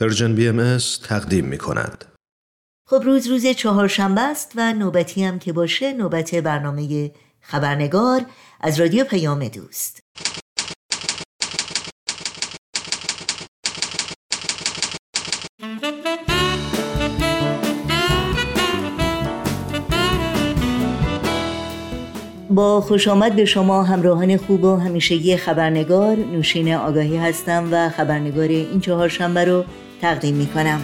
Persian BM تقدیم می کند. خب روز روز چهارشنبه است و نوبتی هم که باشه نوبت برنامه خبرنگار از رادیو پیام دوست با خوش آمد به شما همراهان خوب و همیشگی خبرنگار نوشین آگاهی هستم و خبرنگار این چهارشنبه رو تقدیم می کنم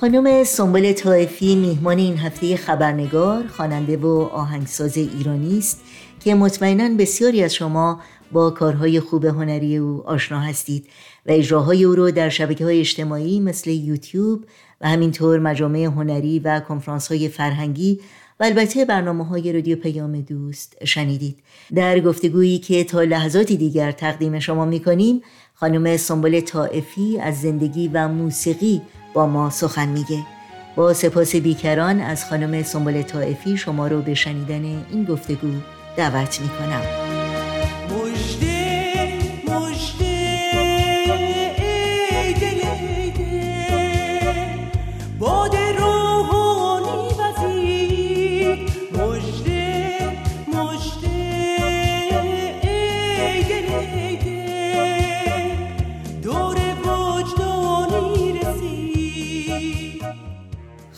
خانم سنبل طایفی میهمان این هفته خبرنگار خواننده و آهنگساز ایرانی است که مطمئنا بسیاری از شما با کارهای خوب هنری او آشنا هستید و اجراهای او رو در شبکه های اجتماعی مثل یوتیوب و همینطور مجامع هنری و کنفرانس های فرهنگی و البته برنامه های رادیو پیام دوست شنیدید. در گفتگویی که تا لحظاتی دیگر تقدیم شما می‌کنیم خانم سنبل طائفی از زندگی و موسیقی با ما سخن میگه. با سپاس بیکران از خانم سنبل طائفی شما رو به شنیدن این گفتگو دعوت می‌کنم.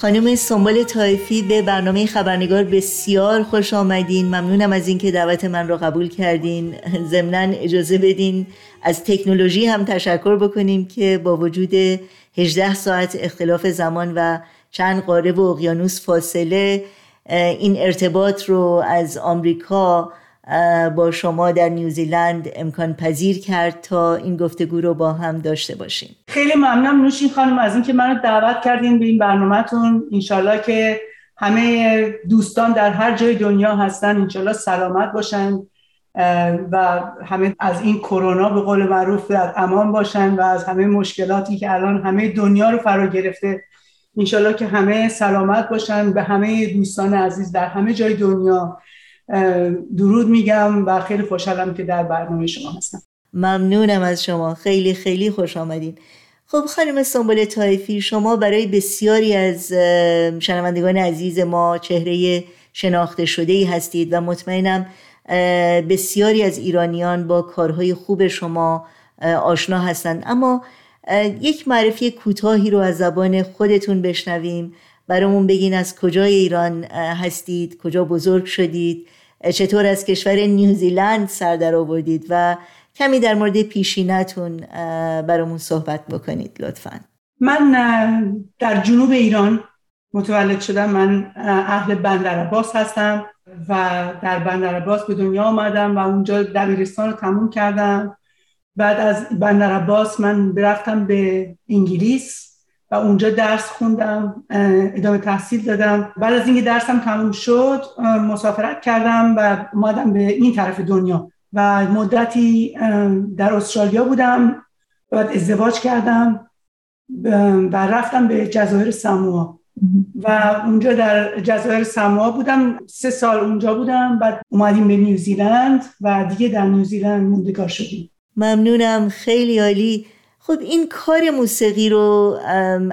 خانم سنبال تایفی به برنامه خبرنگار بسیار خوش آمدین. ممنونم از اینکه دعوت من را قبول کردین. ضمنا اجازه بدین از تکنولوژی هم تشکر بکنیم که با وجود 18 ساعت اختلاف زمان و چند قاره و اقیانوس فاصله این ارتباط رو از آمریکا با شما در نیوزیلند امکان پذیر کرد تا این گفتگو رو با هم داشته باشیم. خیلی ممنونم نوشین خانم از اینکه منو دعوت کردین به این برنامهتون. انشالله که همه دوستان در هر جای دنیا هستن. انشالله سلامت باشن و همه از این کرونا به قول معروف در امان باشن و از همه مشکلاتی که الان همه دنیا رو فرا گرفته انشالله که همه سلامت باشن. به همه دوستان عزیز در همه جای دنیا درود میگم و خیلی خوشحالم که در برنامه شما هستم. ممنونم از شما. خیلی خیلی خوش آمدین. خب خانم سنبول تایفی شما برای بسیاری از شنوندگان عزیز ما چهره شناخته شده ای هستید و مطمئنم بسیاری از ایرانیان با کارهای خوب شما آشنا هستند. اما یک معرفی کوتاهی رو از زبان خودتون بشنویم. برامون بگین از کجای ایران هستید کجا بزرگ شدید. چطور از کشور نیوزیلند سر در آوردید و کمی در مورد پیشینتون برامون صحبت بکنید لطفا. من در جنوب ایران متولد شدم. من اهل بندر عباس هستم و در بندر عباس به دنیا آمدم و اونجا دبیرستان رو تموم کردم. بعد از بندر عباس من برفتم به انگلیس. و اونجا درس خوندم ادامه تحصیل دادم. بعد از اینکه درسم تموم شد مسافرت کردم و اومدم به این طرف دنیا. و مدتی در استرالیا بودم بعد ازدواج کردم و رفتم به جزایر ساموا و اونجا در جزایر ساموا بودم سه سال اونجا بودم بعد اومدیم به نیوزیلند و دیگه در نیوزیلند موندگار شدیم. ممنونم خیلی عالی. خب این کار موسیقی رو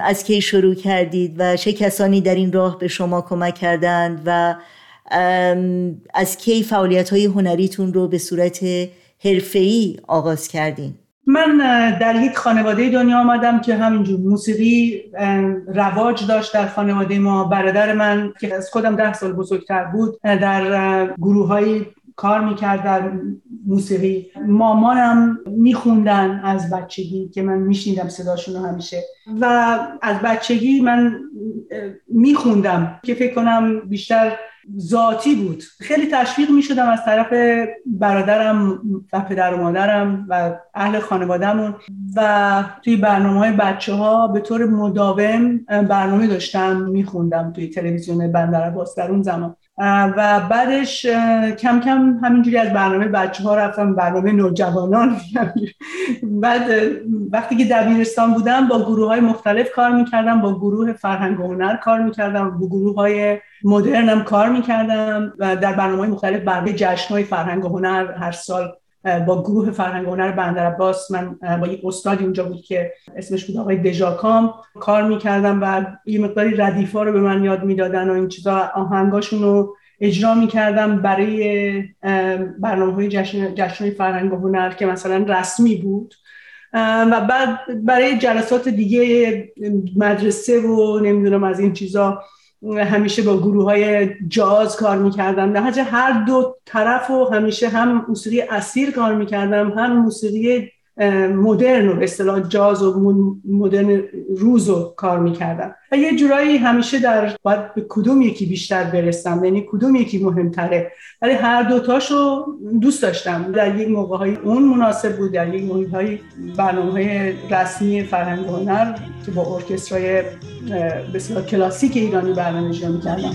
از کی شروع کردید و چه کسانی در این راه به شما کمک کردند و از کی فعالیت های هنریتون رو به صورت حرفه‌ای آغاز کردین؟ من در یک خانواده دنیا آمدم که همینجور موسیقی رواج داشت در خانواده ما. برادر من که از خودم ده سال بزرگتر بود در گروه های کار می‌کرد در موسیقی. مامانم میخوندن از بچگی که من میشنیدم صداشون رو همیشه. و از بچگی من میخوندم که فکر کنم بیشتر ذاتی بود. خیلی تشویق می‌شدم از طرف برادرم و پدر و مادرم و اهل خانوادهمون. و توی برنامه های بچه ها به طور مداوم برنامه داشتم میخوندم توی تلویزیون بندر عباس در اون زمان. و بعدش کم کم همینجوری از برنامه بچه ها رفتم برنامه نوجوانان. بعد وقتی که دبیرستان بودم با گروه های مختلف کار می‌کردم با گروه فرهنگ و هنر کار می‌کردم با گروه های مدرنم کار می‌کردم و در برنامه های مختلف برای جشن های فرهنگ و هنر هر سال با گروه فرهنگ هنر بندر عباس من با یک استادی اونجا بود که اسمش بود آقای دژاکام کار می‌کردم و یه مقداری ردیفا رو به من یاد می‌دادن و این چیزا آهنگاشون رو اجرا می‌کردم برای برنامه های جشن, جشن فرهنگ هنر که مثلا رسمی بود. و بعد برای جلسات دیگه مدرسه و نمی‌دونم از این چیزا همیشه با گروه های جاز کار می‌کردم. در هر دو طرف و همیشه هم موسیقی اسیر کار می‌کردم هم موسیقی مدرن و به اصطلاح جاز و مدرن روز رو کار می‌کردم. و یه جورایی همیشه در باید به کدوم یکی بیشتر برسم یعنی کدوم یکی مهمتره. ولی هر دوتاشو دوست داشتم. در یک موقع های اون مناسب بود در یک موقع های برنامه های رسمی فرهنگ هنر که با ارکسترای بسیار کلاسیک ایرانی برنامه اجرا می‌کردم.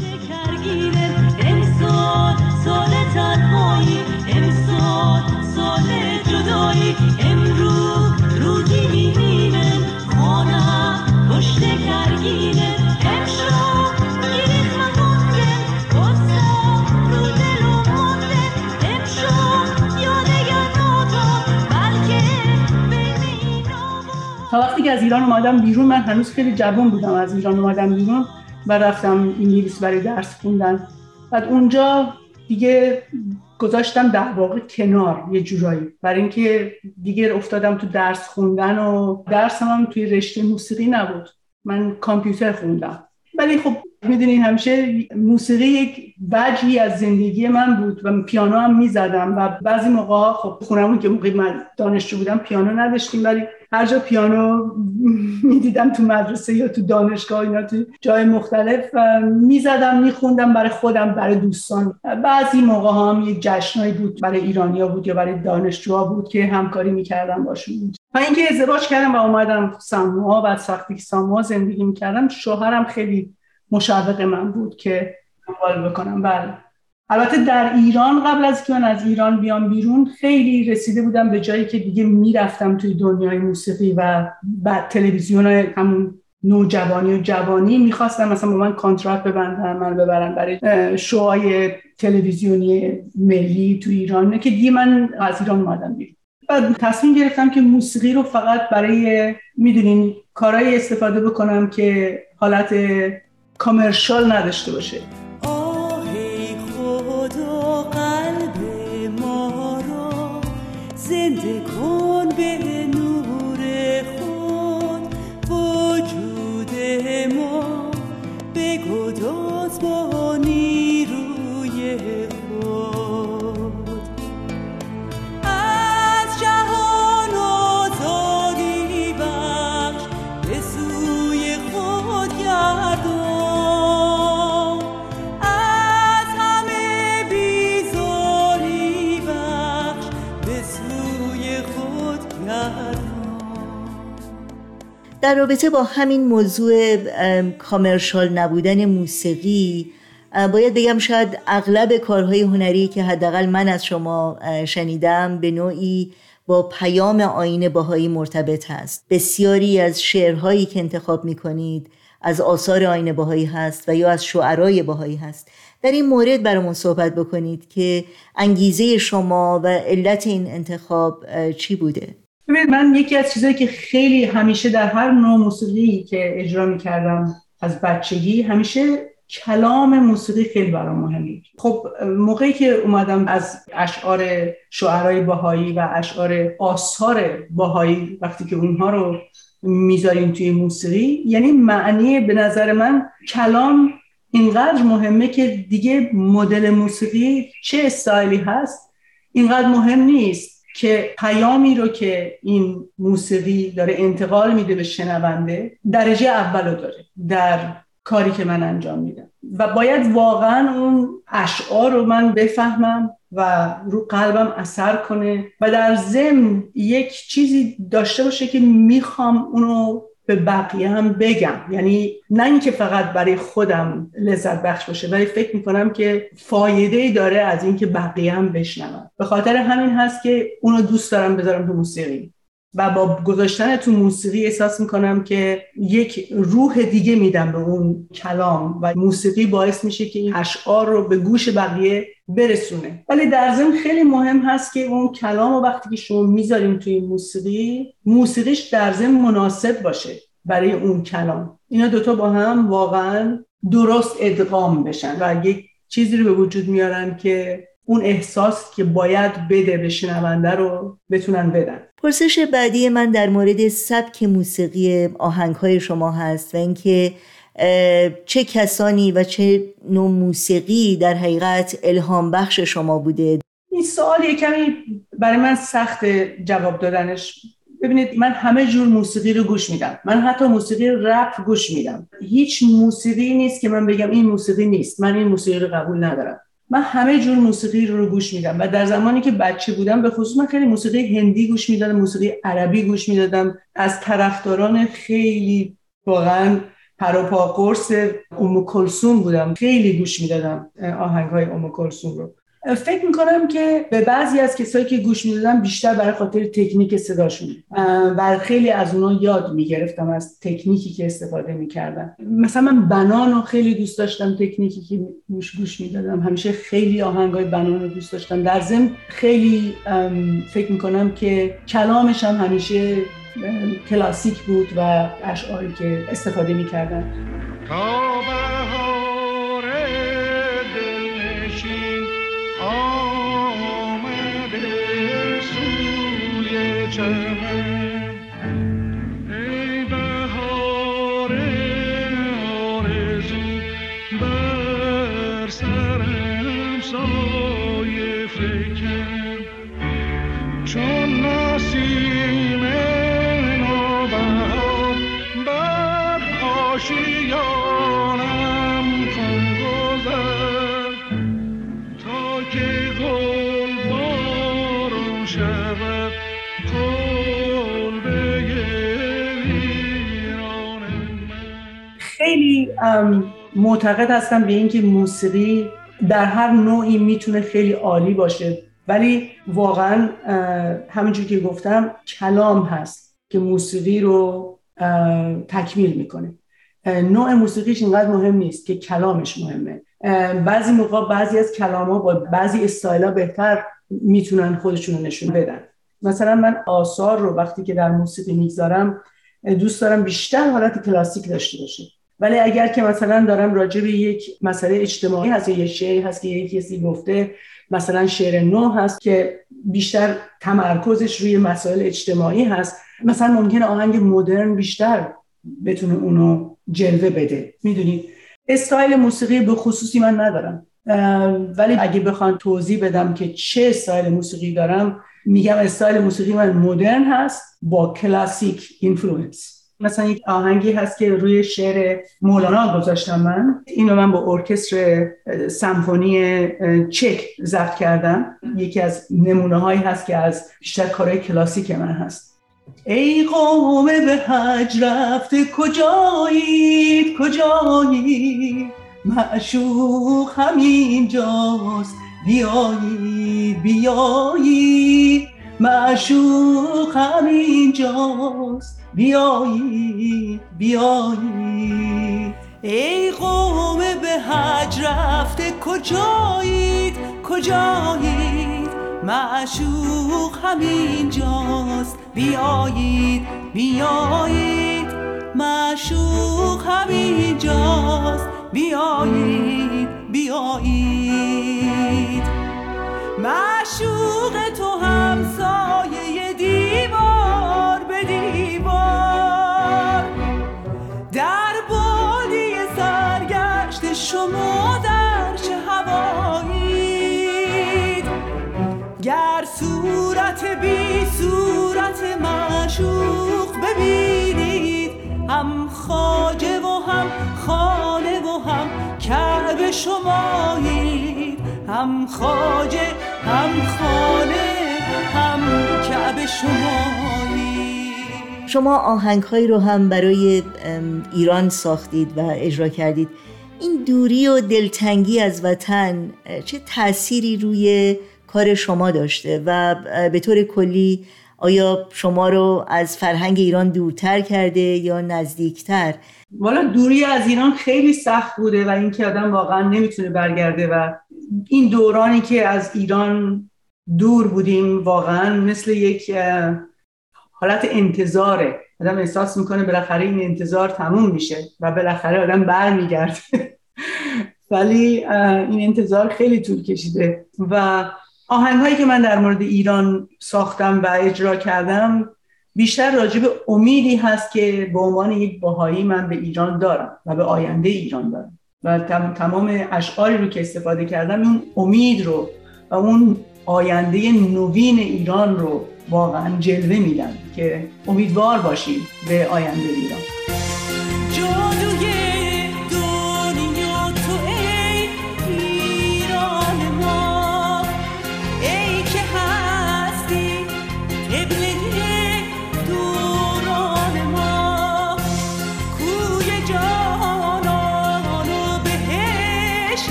از ایران اومدم بیرون من هنوز خیلی جوان بودم از ایران اومدم بیرون و رفتم انگلیس برای درس خوندن. بعد اونجا دیگه گذاشتم در واقع کنار یه جورایی. برای اینکه دیگه افتادم تو درس خوندن و درسم هم توی رشته موسیقی نبود. من کامپیوتر خوندم. ولی خب می‌دونین همیشه موسیقی یک وجهی از زندگی من بود و پیانو هم می‌زدم و بعضی موقع خب خونمون که موقعی من دانشجو بودم پیانو نداشتیم ولی هر جا پیانو می‌دیدم تو مدرسه یا تو دانشگاه اینا تو جای مختلف می‌زدم میخوندم برای خودم برای دوستان. بعضی موقع هم یک جشنایی بود برای ایرانیا بود یا برای دانشجوها بود که همکاری می‌کردم باشون. و اینکه ازدواج کردم و اومدم ساموآ و وقتی که ساموآ زندگی می‌کردم شوهرم خیلی مشوق من بود که دنبال بکنم. بله. البته در ایران قبل از که من از ایران بیام بیرون خیلی رسیده بودم به جایی که دیگه می‌رفتم توی دنیای موسیقی و بعد تلویزیون همون نوجوانی و جوانی می‌خواستم مثلا با من contract ببندن من ببرن برای شوهای تلویزیونی ملی تو ایران که دیگه من از ایران اومدم بیرون. بعد تصمیم گرفتم که موسیقی رو فقط برای می‌دونین کارهایی استفاده بکنم که حالت کامرشال نداشته باشه. در رابطه با همین موضوع کامرشال نبودن موسیقی باید بگم شاید اغلب کارهای هنری که حداقل من از شما شنیدم به نوعی با پیام آین باهایی مرتبط هست بسیاری از شعرهایی که انتخاب می کنید از آثار آین باهایی هست و یا از شعرهای باهایی هست در این مورد برامون صحبت بکنید که انگیزه شما و علت این انتخاب چی بوده؟ ببینید من یکی از چیزایی که خیلی همیشه در هر نوع موسیقی که اجرا می‌کردم از بچگی همیشه کلام موسیقی خیلی برام مهمه خب موقعی که اومدم از اشعار شعرهای باهایی و اشعار آثار باهایی وقتی که اونها رو می‌ذاریم توی موسیقی یعنی معنی به نظر من کلام اینقدر مهمه که دیگه مدل موسیقی چه استایلی هست اینقدر مهم نیست. که پیامی رو که این موسیقی داره انتقال میده به شنونده درجه اول داره در کاری که من انجام میدم. و باید واقعا اون اشعار رو من بفهمم و رو قلبم اثر کنه و در ضمن یک چیزی داشته باشه که می‌خوام اونو به بقیه هم بگم. یعنی نه اینکه فقط برای خودم لذت بخش باشه ولی فکر می‌کنم که فایده ای داره از اینکه بقیه هم بشنون. به خاطر همین هست که اونو دوست دارم بذارم تو موسیقی. و با گذاشتن تو موسیقی احساس می‌کنم که یک روح دیگه میدم به اون کلام و موسیقی باعث میشه که این اشعار رو به گوش بقیه برسونه. ولی در ضمن خیلی مهم هست که اون کلام و وقتی که شما می‌ذاریم توی موسیقی موسیقیش در ضمن مناسب باشه برای اون کلام. اینا دوتا با هم واقعا درست ادغام بشن و یک چیزی رو به وجود میارن که اون احساس که باید بده به شنونده رو بتونن بدن. پرسش بعدی من در مورد سبک موسیقی آهنگهای شما هست و اینکه چه کسانی و چه نوع موسیقی در حقیقت الهام بخش شما بوده؟ این سوال یه کمی برای من سخت جواب دادنش. ببینید من همه جور موسیقی رو گوش میدم. من حتی موسیقی رپ گوش میدم. هیچ موسیقی نیست که من بگم این موسیقی نیست. من این موسیقی رو قبول ندارم. من همه جور موسیقی رو, رو گوش میدم و در زمانی که بچه بودم به خصوص من خیلی موسیقی هندی گوش می‌دادم موسیقی عربی گوش می‌دادم. از طرفداران خیلی واقعا پروپا قرص ام کلسوم بودم. خیلی گوش می‌دادم آهنگ های ام کلسوم رو. فکر می‌کنم که به بعضی از کسایی که گوش می‌دادم بیشتر برای خاطر تکنیک صداشون و خیلی از اونا یاد می‌گرفتم از تکنیکی که استفاده می‌کردم مثلا من بنان رو خیلی دوست داشتم تکنیکی که گوش گوش می‌دادم. همیشه خیلی آهنگای بنان رو دوست داشتم. در ضمن خیلی فکر می‌کنم که کلامش هم همیشه کلاسیک بود و اشعاری که استفاده future. معتقد هستم به اینکه موسیقی در هر نوعی می‌تونه خیلی عالی باشه. ولی واقعا همونجور که گفتم کلام هست که موسیقی رو تکمیل می‌کنه. نوع موسیقیش اینقدر مهم نیست که کلامش مهمه. بعضی موقع بعضی از کلام ها با بعضی استایلا بهتر می‌تونن خودشون رو نشون بدن. مثلا من آثار رو وقتی که در موسیقی می‌گذارم دوست دارم بیشتر حالت کلاسیک داشته باشه. ولی اگر که مثلا دارم راجع به یک مسئله اجتماعی هست یه شعر هست که یک کسی گفته مثلا شعر نو هست که بیشتر تمرکزش روی مسائل اجتماعی هست. مثلا ممکنه آهنگ مدرن بیشتر بتونه اونو جلوه بده. می‌دونید استایل موسیقی به خصوصی من ندارم. ولی اگه بخوان توضیح بدم که چه استایل موسیقی دارم میگم استایل موسیقی من مدرن هست با classic influence مثلا یک آهنگی هست که روی شعر مولانا گذاشتم من. اینو من با ارکستر سمفونی چک ضبط کردم. یکی از نمونه هایی هست که از بیشتر کارهای کلاسیک من هست. ای قوم به حج رفته کجایید؟ کجایید معشوق همینجاست بیایید بیایید. معشوق همینجاست. بیایید بیایید ای قوم به حج رفته کجایید؟ کجایید؟ معشوق همینجاست. بیایید بیایید. معشوق همینجاست. بیایید بیایید. معشوق تو همسایه دیوار به دیوار. در بادی سرگشت شما در چه هوایید؟ گر صورت بی صورت معشوق ببینید هم خاجه و هم خانه و هم کعب شمایید. هم خاجه هم خانه هم کعب شمایی شما آهنگ رو هم برای ایران ساختید و اجرا کردید. این دوری و دلتنگی از وطن چه تأثیری روی کار شما داشته؟ و به طور کلی آیا شما رو از فرهنگ ایران دورتر کرده یا نزدیکتر؟ والا دوری از ایران خیلی سخت بوده و اینکه آدم واقعا نمی‌تونه برگرده و این دورانی که از ایران دور بودیم واقعا مثل یک حالت انتظاره. آدم احساس می‌کنه بالاخره این انتظار تموم میشه و بالاخره آدم برمیگرده. ولی این انتظار خیلی طول کشیده و آهنگ هایی که من در مورد ایران ساختم و اجرا کردم بیشتر راجع به امیدی هست که به عنوان یک باهایی من به ایران دارم و به آینده ایران دارم. و تمام اشعاری رو که استفاده کردم اون امید رو و اون آینده نوین ایران رو واقعا جلوه میدن که امیدوار باشید به آینده ایران.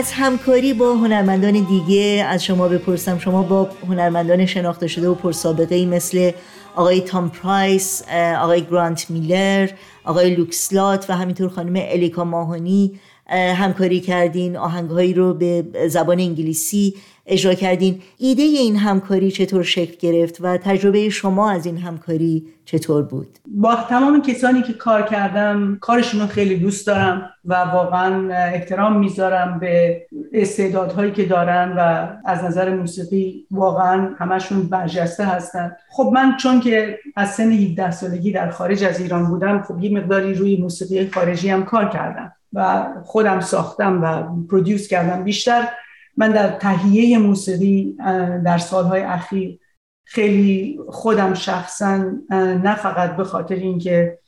از همکاری با هنرمندان دیگه از شما بپرسم. شما با هنرمندان شناخته شده و پرسابقه ای مثل آقای تام پرایس، آقای گرانت میلر، آقای لوکسلات و همینطور خانم الیکا ماهانی همکاری کردین آهنگهایی رو به زبان انگلیسی اجرا کردین. ایده این همکاری چطور شکل گرفت و تجربه شما از این همکاری چطور بود؟ با تمام کسانی که کار کردم کارشون رو خیلی دوست دارم و واقعا احترام می‌ذارم به استعدادهایی که دارن و از نظر موسیقی واقعا همشون برجسته هستن. خب من چون که از سن 17 سالگی در خارج از ایران بودم خب یه مقداری روی موسیقی خارجی هم کار کردم. و خودم ساختم و پرودیوس کردم. بیشتر من در تهیه موسیقی در سالهای اخیر خیلی خودم شخصا نه فقط به خاطر اینکه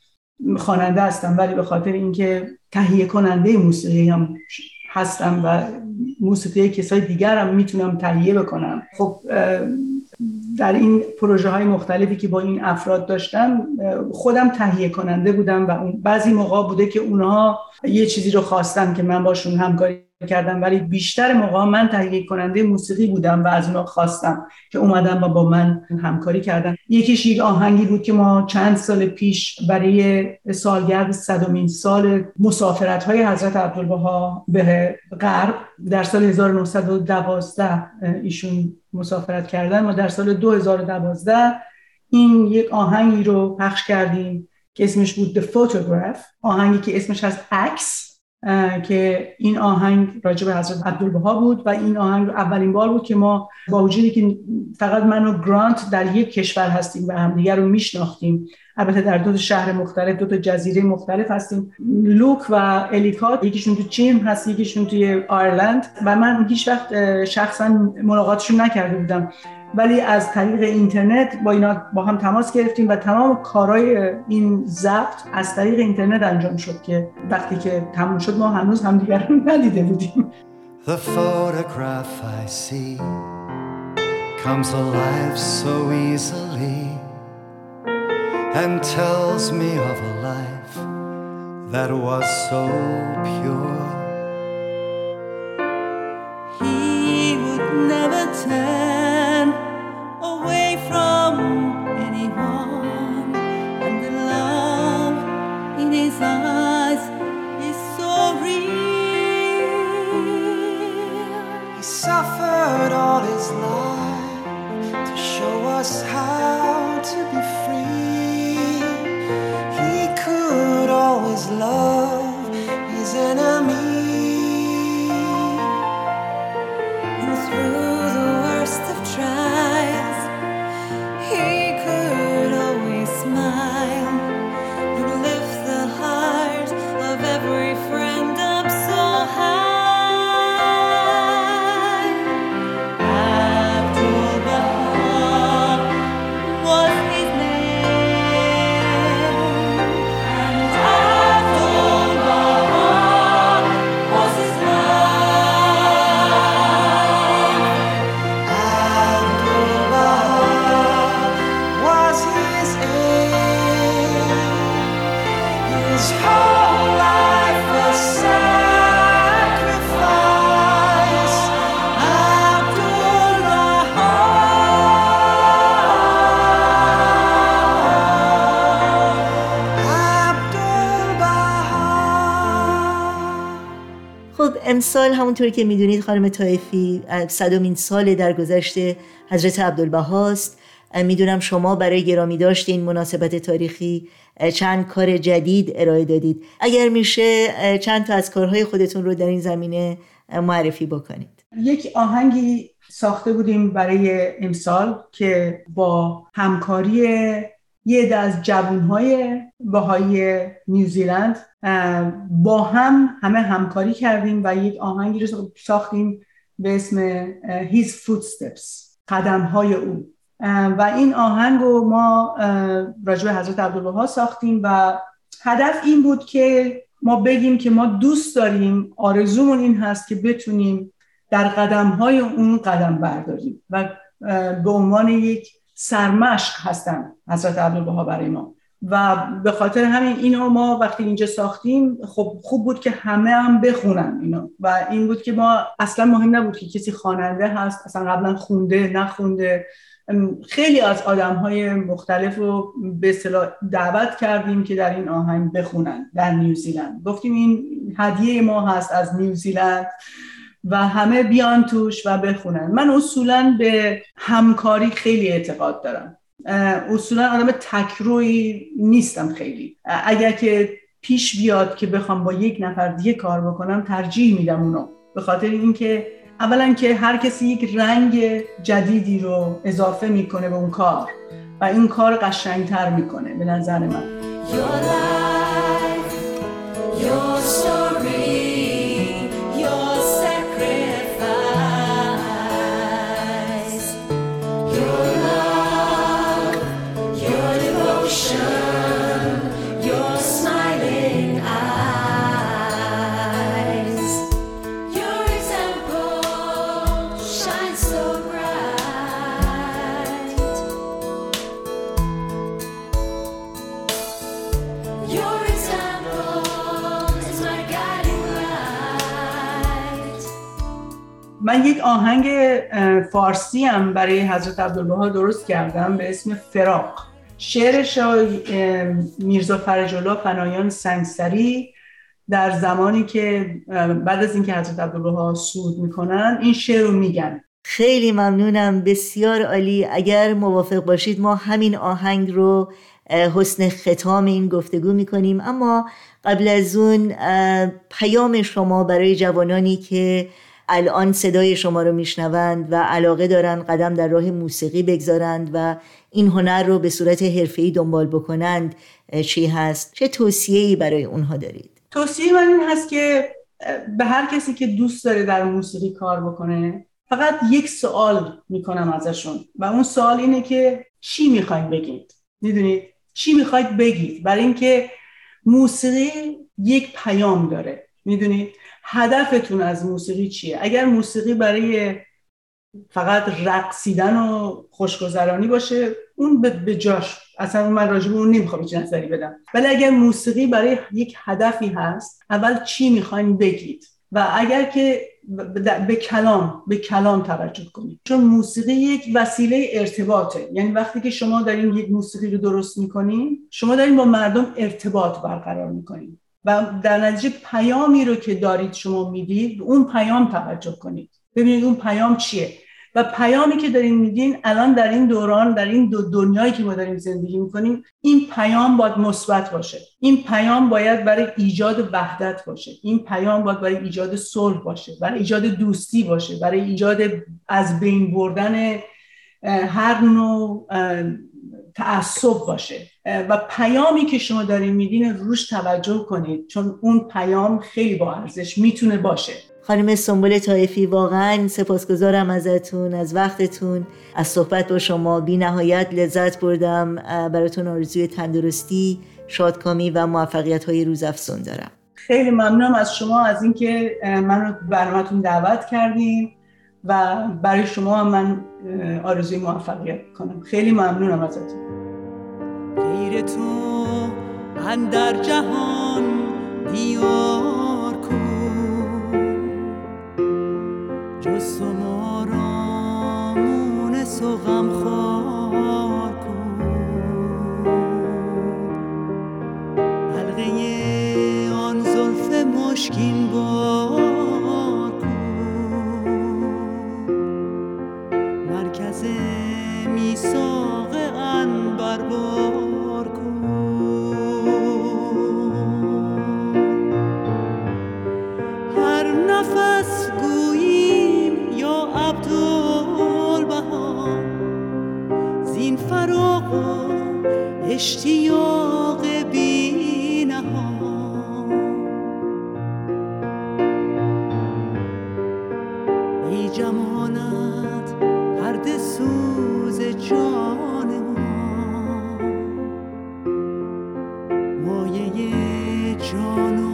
خواننده هستم ولی به خاطر اینکه تهیه کننده موسیقی هم هستم و موسیقی کسای دیگر هم می‌تونم تهیه بکنم. خب در این پروژه های مختلفی که با این افراد داشتم خودم تهیه کننده بودم و بعضی موقع بوده که اونها یه چیزی رو خواستن که من باشون همکاری کردم. ولی بیشتر موقع من تهیه کننده موسیقی بودم و از اونها خواستم که اومدم و با من همکاری کردن. یکیش یک آهنگی بود که ما چند سال پیش برای سالگرد صدومین سال مسافرت های حضرت عبدالبها به غرب در سال 1912 ایشون مسافرت کردن ما در سال 2012 این یک آهنگی رو پخش کردیم که اسمش بود The Photograph. آهنگی که اسمش از عکس. که این آهنگ راجع به حضرت عبدالبها بود و این آهنگ اولین بار بود که ما با وجودی که فقط من و گرانت در یک کشور هستیم و همدیگر رو میشناختیم البته در دو شهر مختلف دو تا جزیره مختلف هستیم. لوک و الیکات یکیشون تو چین هست یکیشون توی آیرلند و من هیچ وقت شخصا ملاقاتشون نکرده بودم. ولی از طریق اینترنت با اینا با هم تماس گرفتیم و تمام کارهای این ضبط از طریق اینترنت انجام شد که وقتی که تموم شد ما هنوز همدیگر رو ندیده بودیم The photograph I see comes alive so easily and tells me of a life that was so pure. He would never امسال همونطور که می‌دونید خانم طایفی صدومین سال در گذشته حضرت عبدالبهاست می‌دونم شما برای گرامی داشت این مناسبت تاریخی. چند کار جدید ارائه دادید. اگر میشه چند تا از کارهای خودتون رو در این زمینه معرفی بکنید. یک آهنگی ساخته بودیم برای امسال که با همکاری یه از جوانهای باهای نیوزیلند با هم همه همکاری کردیم و یک آهنگی رو ساختیم به اسم His Footsteps قدم های او و این آهنگ رو ما راجع حضرت عبدالبها ساختیم و هدف این بود که ما بگیم که ما دوست داریم آرزومون این هست که بتونیم در قدم های اون قدم برداریم و به عنوان یک سرمشق هستن حضرت عبدالبها برای ما. و به خاطر همین اینو ما وقتی اینجا ساختیم خب خوب بود که همه هم بخونن اینو. و این بود که ما اصلا مهم نبود که کسی خواننده هست اصلا قبلا خونده نخونده. خیلی از آدم های مختلف رو به اصطلاح دعوت کردیم که در این آهنگ بخونن در نیوزیلند گفتیم این هدیه ما هست از نیوزیلند و همه بیان توش و بخونن. من اصولا به همکاری خیلی اعتقاد دارم. اصولا آدم تکروی نیستم خیلی. اگر که پیش بیاد که بخوام با یک نفر دیگه کار بکنم ترجیح میدم اونو. به خاطر اینکه اولا که هر کسی یک رنگ جدیدی رو اضافه می‌کنه به اون کار و این کار قشنگتر می‌کنه به نظر من. من یک آهنگ فارسی هم برای حضرت عبدالبها درست کردم به اسم فراق. شعرش میرزا فرجالله فنایان سنگسری در زمانی که بعد از اینکه حضرت عبدالبها سود می‌کنن این شعر رو میگن. خیلی ممنونم. بسیار عالی. اگر موافق باشید ما همین آهنگ رو حسن ختام این گفتگو می‌کنیم. اما قبل از اون پیام شما برای جوانانی که الان صدای شما رو میشنوند و علاقه دارند قدم در راه موسیقی بگذارند و این هنر رو به صورت حرفه‌ای دنبال بکنند چی هست؟ چه توصیه‌ای برای اونها دارید؟ توصیه من این هست که به هر کسی که دوست داره در موسیقی کار بکنه فقط یک سوال می‌کنم ازشون و اون سوال اینه که چی می‌خواید بگید؟ می‌دونید؟ چی می‌خواید بگید؟ برای اینکه موسیقی یک پیام داره. می‌دونید؟ هدفتون از موسیقی چیه؟ اگر موسیقی برای فقط رقصیدن و خوشگذرانی باشه اون به جاش. اصلا من راجع به اون نمی‌خوام چه نظری بدم. ولی اگر موسیقی برای یک هدفی هست اول چی می‌خواین بگید؟ و اگر که به کلام به کلام توجه کنید. چون موسیقی یک وسیله ارتباطه. یعنی وقتی که شما دارین یک موسیقی رو درست می‌کنین شما دارین با مردم ارتباط برقرار می‌کنین. و در نتیجه پیامی رو که دارید شما می‌دید اون پیام توجه کنید. ببینید اون پیام چیه. و پیامی که دارین میدین الان در این دوران در این دو دنیایی که ما داریم زندگی می‌کنیم این پیام باید مثبت باشه. این پیام باید برای ایجاد وحدت باشه. این پیام باید برای ایجاد صلح باشه برای ایجاد دوستی باشه برای ایجاد از بین بردن هر نوع تعصب باشه. و پیامی که شما دارین میدین روش توجه کنید چون اون پیام خیلی با ارزش می‌تونه باشه. خانم سنبول طایفی واقعا سپاسگزارم ازتون از وقتتون. از صحبت با شما بی نهایت لذت بردم. براتون آرزوی تندرستی شادکامی و موفقیت های روز افزون دارم. خیلی ممنونم از شما از اینکه من رو برنامهتون دعوت کردین. و برای شما هم من آرزوی موفقیت کنم خیلی ممنونم ازتون. غیر تو اندر جهان دیار کن. جز تو ما را مونس و غمخوار کن. حلقه آن زلف مشکین با اشتیاق بی ای جمانت پرد سوز جان ما. مایه جان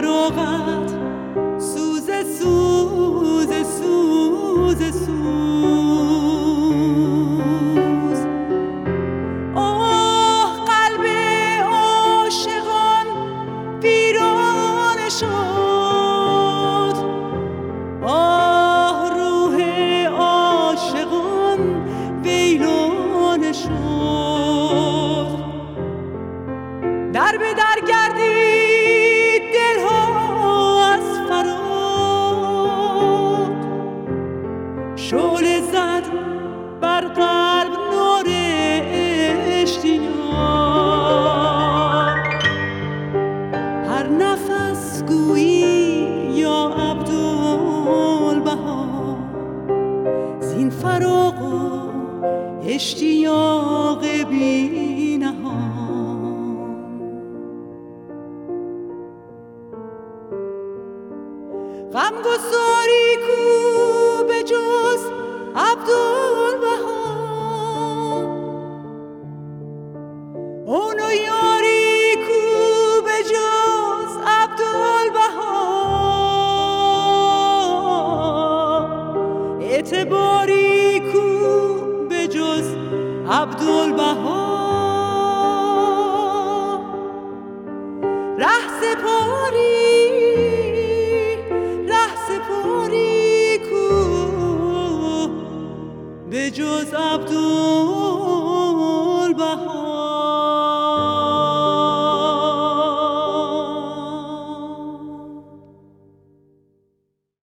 فراغت سوز سوز سوز سوز.